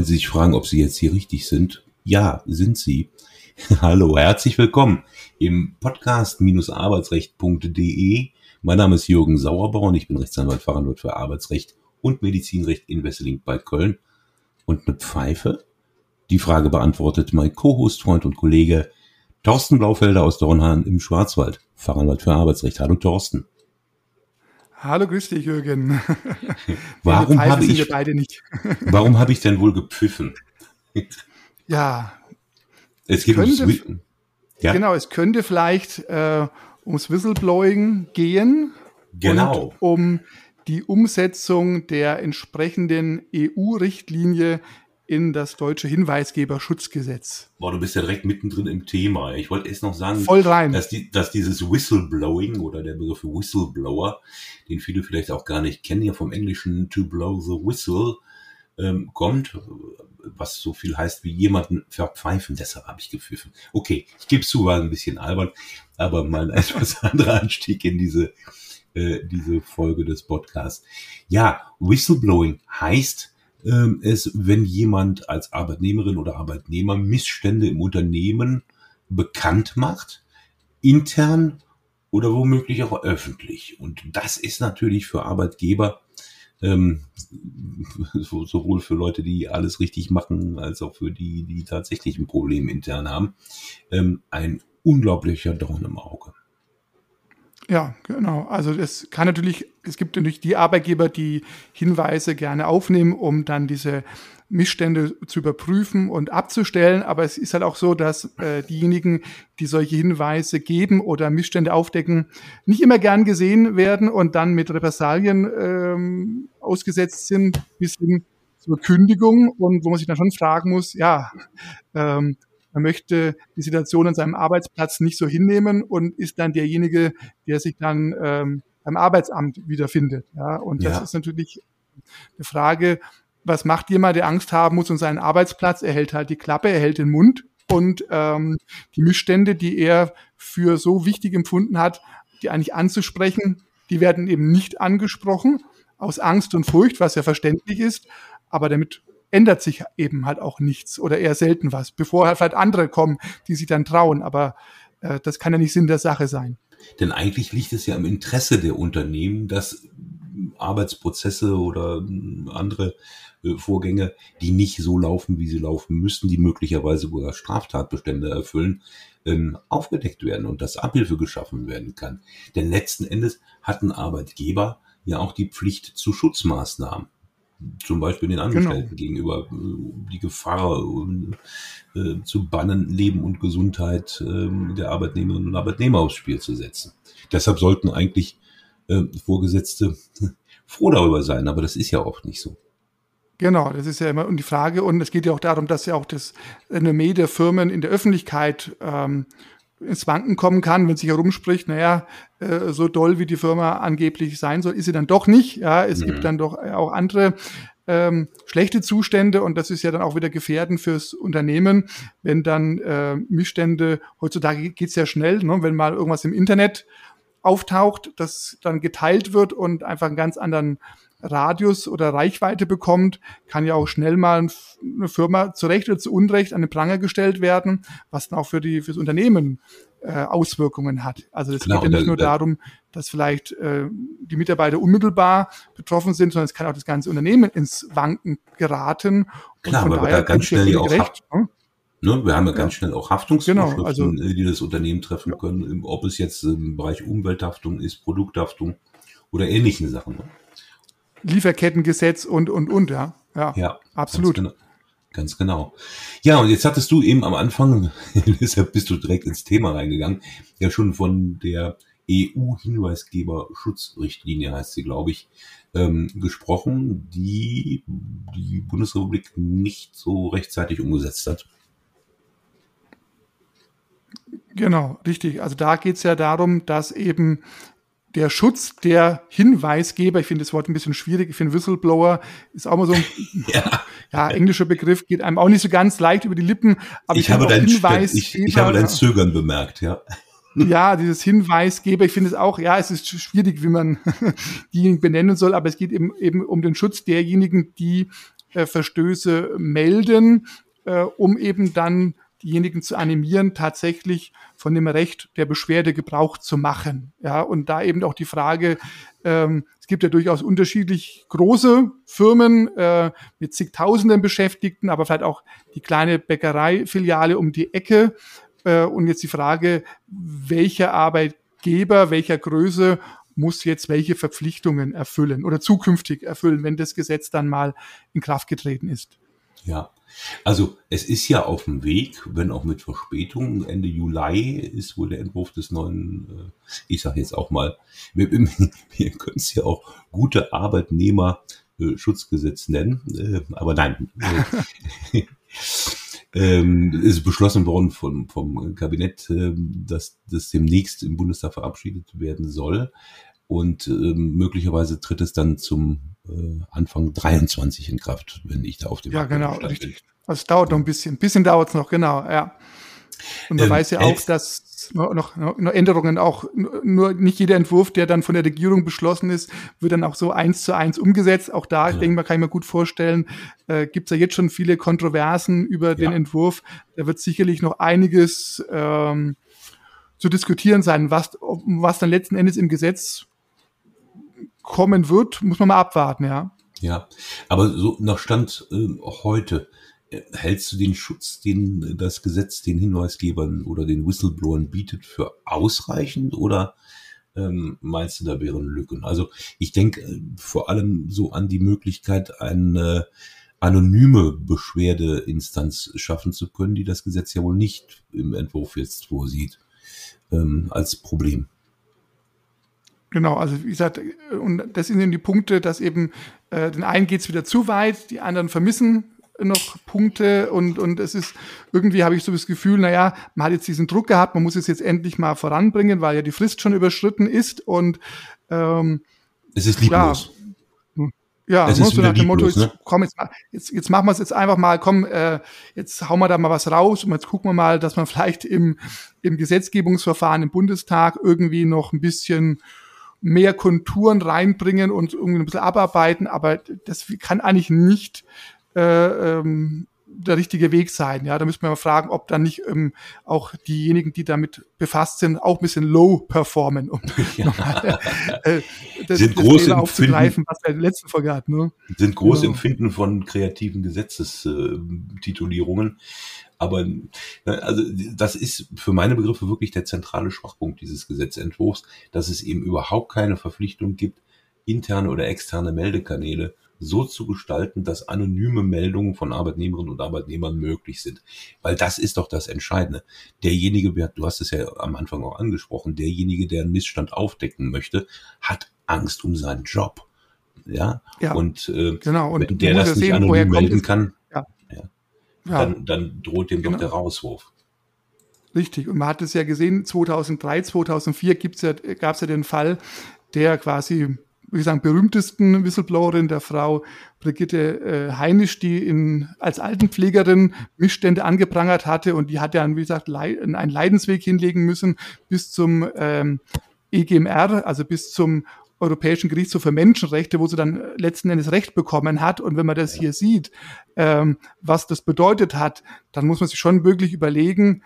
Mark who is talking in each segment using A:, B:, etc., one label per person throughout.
A: Wenn Sie sich fragen, ob Sie jetzt hier richtig sind, ja, sind Sie. Hallo, herzlich willkommen im Podcast-arbeitsrecht.de. Mein Name ist Jürgen Sauerbauer und ich bin Rechtsanwalt, Fachanwalt für Arbeitsrecht und Medizinrecht in Wesseling bei Köln. Und eine Pfeife? Die Frage beantwortet mein Co-Host, Freund und Kollege Thorsten Blaufelder aus Dornhahn im Schwarzwald, Fachanwalt für Arbeitsrecht. Hallo Thorsten.
B: Hallo, grüß dich, Jürgen.
A: Warum habe ich, beide nicht. warum habe ich denn wohl gepfiffen?
B: ja.
A: Es geht
B: könnte, ums ja? Genau, es könnte vielleicht äh, ums Whistleblowing gehen.
A: Genau.
B: Und um die Umsetzung der entsprechenden EU-Richtlinie in das deutsche Hinweisgeberschutzgesetz.
A: Boah, du bist ja direkt mittendrin im Thema. Ich wollte erst noch sagen,
B: Voll rein.
A: Dass, die, dass dieses Whistleblowing oder der Begriff Whistleblower, den viele vielleicht auch gar nicht kennen, ja vom Englischen to blow the whistle ähm, kommt, was so viel heißt wie jemanden verpfeifen. Deshalb habe ich gepfiffen. Okay, ich gebe zu, war ein bisschen albern, aber mal ein etwas anderer Anstieg in diese, äh, diese Folge des Podcasts. Ja, Whistleblowing heißt, ähm, ist, wenn jemand als Arbeitnehmerin oder Arbeitnehmer Missstände im Unternehmen bekannt macht, intern oder womöglich auch öffentlich. Und das ist natürlich für Arbeitgeber, ähm, sowohl für Leute, die alles richtig machen, als auch für die, die tatsächlich ein Problem intern haben, ähm, ein unglaublicher Dorn im Auge.
B: Ja, genau. Also es kann natürlich, es gibt natürlich die Arbeitgeber, die Hinweise gerne aufnehmen, um dann diese Missstände zu überprüfen und abzustellen. Aber es ist halt auch so, dass äh, diejenigen, die solche Hinweise geben oder Missstände aufdecken, nicht immer gern gesehen werden und dann mit Repressalien ähm, ausgesetzt sind, bis hin zur Kündigung und wo man sich dann schon fragen muss, ja, ähm, man möchte die Situation an seinem Arbeitsplatz nicht so hinnehmen und ist dann derjenige, der sich dann ähm, beim Arbeitsamt wiederfindet. Ja, und das ja. ist natürlich eine Frage, was macht jemand, der Angst haben muss um seinen Arbeitsplatz? Er hält halt die Klappe, er hält den Mund und ähm, die Missstände, die er für so wichtig empfunden hat, die eigentlich anzusprechen, die werden eben nicht angesprochen aus Angst und Furcht, was ja verständlich ist. Aber damit ändert sich eben halt auch nichts oder eher selten was, bevor halt vielleicht andere kommen, die sich dann trauen. Aber äh, das kann ja nicht Sinn der Sache sein.
A: Denn eigentlich liegt es ja im Interesse der Unternehmen, dass Arbeitsprozesse oder andere äh, Vorgänge, die nicht so laufen, wie sie laufen müssen, die möglicherweise sogar Straftatbestände erfüllen, ähm, aufgedeckt werden und dass Abhilfe geschaffen werden kann. Denn letzten Endes hat ein Arbeitgeber ja auch die Pflicht zu Schutzmaßnahmen zum Beispiel den Angestellten genau. gegenüber die Gefahr äh, zu bannen, Leben und Gesundheit äh, der Arbeitnehmerinnen und Arbeitnehmer aufs Spiel zu setzen. Deshalb sollten eigentlich äh, Vorgesetzte froh darüber sein, aber das ist ja oft nicht so.
B: Genau, das ist ja immer die Frage. Und es geht ja auch darum, dass ja auch das Renommee der Firmen in der Öffentlichkeit ähm, ins Wanken kommen kann, wenn sich herumspricht, naja, äh, so doll wie die Firma angeblich sein soll, ist sie dann doch nicht. Ja, es mhm. gibt dann doch auch andere ähm, schlechte Zustände und das ist ja dann auch wieder gefährdend fürs Unternehmen, wenn dann äh, Missstände, heutzutage geht's ja schnell, ne, wenn mal irgendwas im Internet auftaucht, das dann geteilt wird und einfach einen ganz anderen Radius oder Reichweite bekommt, kann ja auch schnell mal eine Firma zu Recht oder zu Unrecht an den Pranger gestellt werden, was dann auch für die fürs Unternehmen äh, Auswirkungen hat. Also es geht ja nicht nur darum, dass vielleicht äh, die Mitarbeiter unmittelbar betroffen sind, sondern es kann auch das ganze Unternehmen ins Wanken geraten.
A: Klar, aber da ganz schnell ja auch gerecht, ne? Ne, wir haben ja ganz schnell auch Haftungsvorschriften, genau, also, äh, die das Unternehmen treffen ja. können, ob es jetzt im Bereich Umwelthaftung ist, Produkthaftung oder ähnlichen Sachen.
B: Lieferkettengesetz und, und, und, ja. Ja, ja absolut.
A: Ganz genau. Ganz genau. Ja, und jetzt hattest du eben am Anfang, deshalb bist du direkt ins Thema reingegangen, ja schon von der EU-Hinweisgeberschutzrichtlinie, heißt sie, glaube ich, ähm, gesprochen, die die Bundesrepublik nicht so rechtzeitig umgesetzt hat.
B: Genau, richtig. Also da geht es ja darum, dass eben der Schutz der Hinweisgeber, ich finde das Wort ein bisschen schwierig, ich finde Whistleblower ist auch mal so ein ja. ja. englischer Begriff, geht einem auch nicht so ganz leicht über die Lippen,
A: aber ich, ich habe dein ich, ich habe dein Zögern bemerkt, ja.
B: Ja, dieses Hinweisgeber, ich finde es auch, ja, es ist schwierig, wie man diejenigen benennen soll, aber es geht eben, eben um den Schutz derjenigen, die äh, Verstöße melden, äh, um eben dann diejenigen zu animieren, tatsächlich von dem Recht der Beschwerde Gebrauch zu machen. Ja, und da eben auch die Frage, ähm, es gibt ja durchaus unterschiedlich große Firmen äh, mit zigtausenden Beschäftigten, aber vielleicht auch die kleine Bäckereifiliale um die Ecke. Äh, und jetzt die Frage, welcher Arbeitgeber, welcher Größe muss jetzt welche Verpflichtungen erfüllen oder zukünftig erfüllen, wenn das Gesetz dann mal in Kraft getreten ist.
A: Ja, also es ist ja auf dem Weg, wenn auch mit Verspätung. Ende Juli ist wohl der Entwurf des neuen, äh, ich sage jetzt auch mal, wir, wir können es ja auch gute Arbeitnehmerschutzgesetz nennen, äh, aber nein. Äh, ähm, ist beschlossen worden vom, vom Kabinett, dass das demnächst im Bundestag verabschiedet werden soll. Und ähm, möglicherweise tritt es dann zum äh, Anfang 23 in Kraft, wenn ich da auf dem
B: Ja, genau, richtig. Bin. Also es dauert noch ein bisschen. Ein bisschen dauert es noch, genau, ja. Und man ähm, weiß ja auch, dass noch, noch, noch Änderungen auch, nur nicht jeder Entwurf, der dann von der Regierung beschlossen ist, wird dann auch so eins zu eins umgesetzt. Auch da, ja. ich denke mal, kann ich mir gut vorstellen, äh, gibt es ja jetzt schon viele Kontroversen über ja. den Entwurf. Da wird sicherlich noch einiges ähm, zu diskutieren sein. Was, was dann letzten Endes im Gesetz kommen wird, muss man mal abwarten, ja.
A: Ja, aber so nach Stand äh, heute, hältst du den Schutz, den das Gesetz den Hinweisgebern oder den Whistleblowern bietet, für ausreichend oder ähm, meinst du, da wären Lücken? Also ich denke äh, vor allem so an die Möglichkeit, eine anonyme Beschwerdeinstanz schaffen zu können, die das Gesetz ja wohl nicht im Entwurf jetzt vorsieht, ähm, als Problem.
B: Genau, also wie gesagt, und das sind eben die Punkte, dass eben äh, den einen geht's wieder zu weit, die anderen vermissen noch Punkte und, und es ist irgendwie habe ich so das Gefühl, naja, man hat jetzt diesen Druck gehabt, man muss es jetzt endlich mal voranbringen, weil ja die Frist schon überschritten ist und ähm,
A: es ist lieblos.
B: Ja, ja, es ist so nach dem Motto, jetzt, ne? komm, jetzt, jetzt, jetzt machen wir es jetzt einfach mal, komm, äh, jetzt hauen wir da mal was raus und jetzt gucken wir mal, dass man vielleicht im, im Gesetzgebungsverfahren im Bundestag irgendwie noch ein bisschen mehr Konturen reinbringen und irgendwie ein bisschen abarbeiten, aber das kann eigentlich nicht äh, ähm, der richtige Weg sein. Ja, da müssen wir mal fragen, ob dann nicht ähm, auch diejenigen, die damit befasst sind, auch ein bisschen low performen, um ja. nochmal
A: äh, das, sind das groß
B: aufzugreifen, was wir in der letzten Folge hatten. Ne?
A: Sind groß genau. Empfinden von kreativen Gesetzestitulierungen. Aber ne, also das ist für meine Begriffe wirklich der zentrale Schwachpunkt dieses Gesetzentwurfs, dass es eben überhaupt keine Verpflichtung gibt, interne oder externe Meldekanäle so zu gestalten, dass anonyme Meldungen von Arbeitnehmerinnen und Arbeitnehmern möglich sind. Weil das ist doch das Entscheidende. Derjenige, du hast es ja am Anfang auch angesprochen, derjenige, der einen Missstand aufdecken möchte, hat Angst um seinen Job. Ja,
B: ja
A: und, äh,
B: genau.
A: und der das nicht sehen, anonym melden kann, ja. dann, dann droht dem genau. doch der Rauswurf.
B: Richtig. Und man hat es ja gesehen, 2003, 2004 gibt's ja, gab es ja den Fall der quasi, wie gesagt, berühmtesten Whistleblowerin, der Frau Brigitte äh, Heinisch, die in, als Altenpflegerin Missstände angeprangert hatte und die hat ja, wie gesagt, einen Leidensweg hinlegen müssen bis zum ähm, EGMR, also bis zum Europäischen Gerichtshof für Menschenrechte, wo sie dann letzten Endes Recht bekommen hat. Und wenn man das hier sieht, ähm, was das bedeutet hat, dann muss man sich schon wirklich überlegen,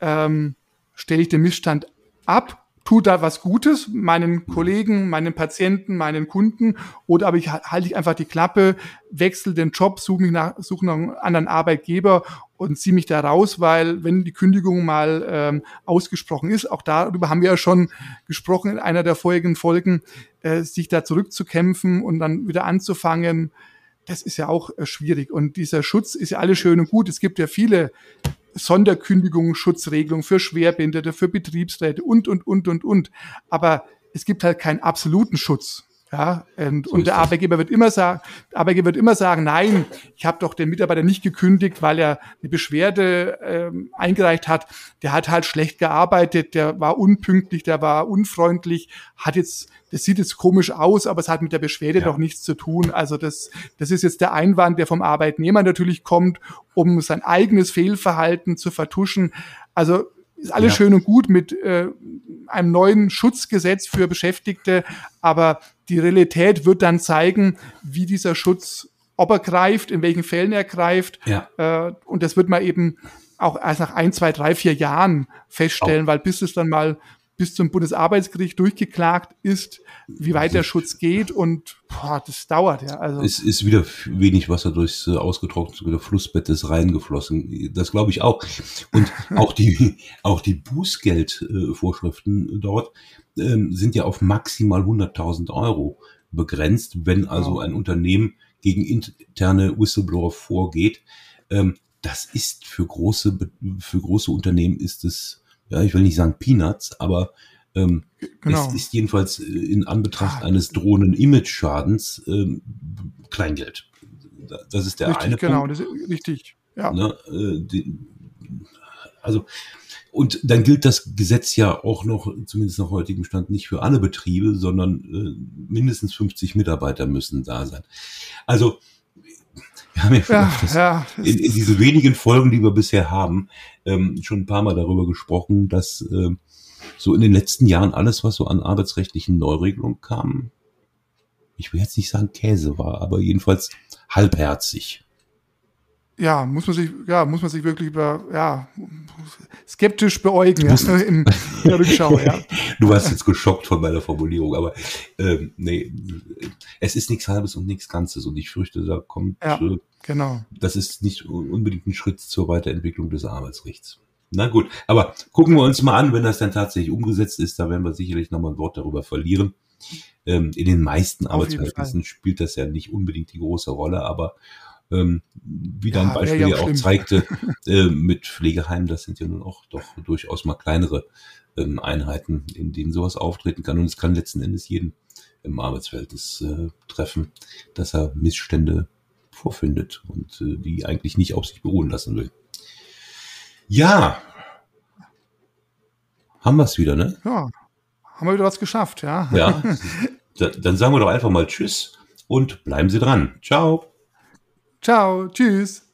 B: ähm, stelle ich den Missstand ab tut da was Gutes meinen Kollegen, meinen Patienten, meinen Kunden oder aber ich halte ich einfach die Klappe, wechsle den Job, suche mich nach, suche nach einem anderen Arbeitgeber und ziehe mich da raus, weil wenn die Kündigung mal ähm, ausgesprochen ist, auch darüber haben wir ja schon gesprochen in einer der vorigen Folgen, äh, sich da zurückzukämpfen und dann wieder anzufangen, das ist ja auch äh, schwierig. Und dieser Schutz ist ja alles schön und gut. Es gibt ja viele Sonderkündigungen, Schutzregelungen für Schwerbehinderte, für Betriebsräte und, und, und, und, und. Aber es gibt halt keinen absoluten Schutz. Ja, und, so und der Arbeitgeber wird immer sagen, Arbeitgeber wird immer sagen, nein, ich habe doch den Mitarbeiter nicht gekündigt, weil er eine Beschwerde ähm, eingereicht hat. Der hat halt schlecht gearbeitet, der war unpünktlich, der war unfreundlich, hat jetzt, das sieht jetzt komisch aus, aber es hat mit der Beschwerde ja. doch nichts zu tun. Also das, das ist jetzt der Einwand, der vom Arbeitnehmer natürlich kommt, um sein eigenes Fehlverhalten zu vertuschen. Also ist alles ja. schön und gut mit äh, einem neuen Schutzgesetz für Beschäftigte, aber die Realität wird dann zeigen, wie dieser Schutz ob er greift, in welchen Fällen er greift.
A: Ja.
B: Äh, und das wird man eben auch erst nach ein, zwei, drei, vier Jahren feststellen,
A: Auch.
B: weil bis es dann mal bis zum Bundesarbeitsgericht durchgeklagt ist, wie weit der Schutz geht und boah, das dauert ja. Also
A: Es ist wieder wenig Wasser durchs äh, ausgetrocknete Flussbett ist reingeflossen. Das glaube ich auch. Und auch die, auch die Bußgeldvorschriften dort ähm, sind ja auf maximal 100.000 Euro begrenzt, wenn also ein Unternehmen gegen interne Whistleblower vorgeht. Ähm, das ist für große, für große Unternehmen ist es, ja, ich will nicht sagen Peanuts, aber ähm,
B: genau.
A: es ist jedenfalls äh, in Anbetracht
B: Ah.
A: eines drohenden Image-Schadens ähm, Kleingeld. Da- Das ist der
B: richtig,
A: eine
B: genau,
A: Punkt.
B: das ist richtig. Ja.
A: Ne, äh, die, also und dann gilt das Gesetz ja auch noch, zumindest nach heutigem Stand, nicht für alle Betriebe, sondern äh, mindestens 50 Mitarbeiter müssen da sein. Also wir haben ja schon
B: Ja, ja,
A: in, in diese wenigen Folgen, die wir bisher haben, ähm, schon ein paar Mal darüber gesprochen, dass ähm, so in den letzten Jahren alles, was so an arbeitsrechtlichen Neuregelungen kam, ich will jetzt nicht sagen Käse war, aber jedenfalls halbherzig.
B: Ja, muss man sich, ja, muss man sich wirklich über, ja, skeptisch beäugen, ja,
A: musst-
B: in der Rückschau, ja.
A: Du warst jetzt geschockt von meiner Formulierung, aber ähm, nee, es ist nichts Halbes und nichts Ganzes und ich fürchte, da kommt,
B: Ja.
A: äh,
B: Genau.
A: das ist nicht un- unbedingt ein Schritt zur Weiterentwicklung des Arbeitsrechts. Na gut, aber gucken wir uns mal an, wenn das dann tatsächlich umgesetzt ist, da werden wir sicherlich nochmal ein Wort darüber verlieren. Ähm, in den meisten Arbeitsverhältnissen spielt das ja nicht unbedingt die große Rolle, aber ähm, wie dein
B: Ja,
A: Beispiel
B: ja auch
A: auch zeigte, äh, mit Pflegeheimen, das sind ja nun auch doch durchaus mal kleinere ähm, Einheiten, in denen sowas auftreten kann. Und es kann letzten Endes jeden im Arbeitsverhältnis äh, treffen, dass er Missstände vorfindet und äh, die eigentlich nicht auf sich beruhen lassen will. Ja, haben wir es wieder, ne?
B: Ja. Haben wir wieder was geschafft, ja.
A: Ja. Da, dann sagen wir doch einfach mal Tschüss und bleiben Sie dran. Ciao.
B: Ciao, tschüss.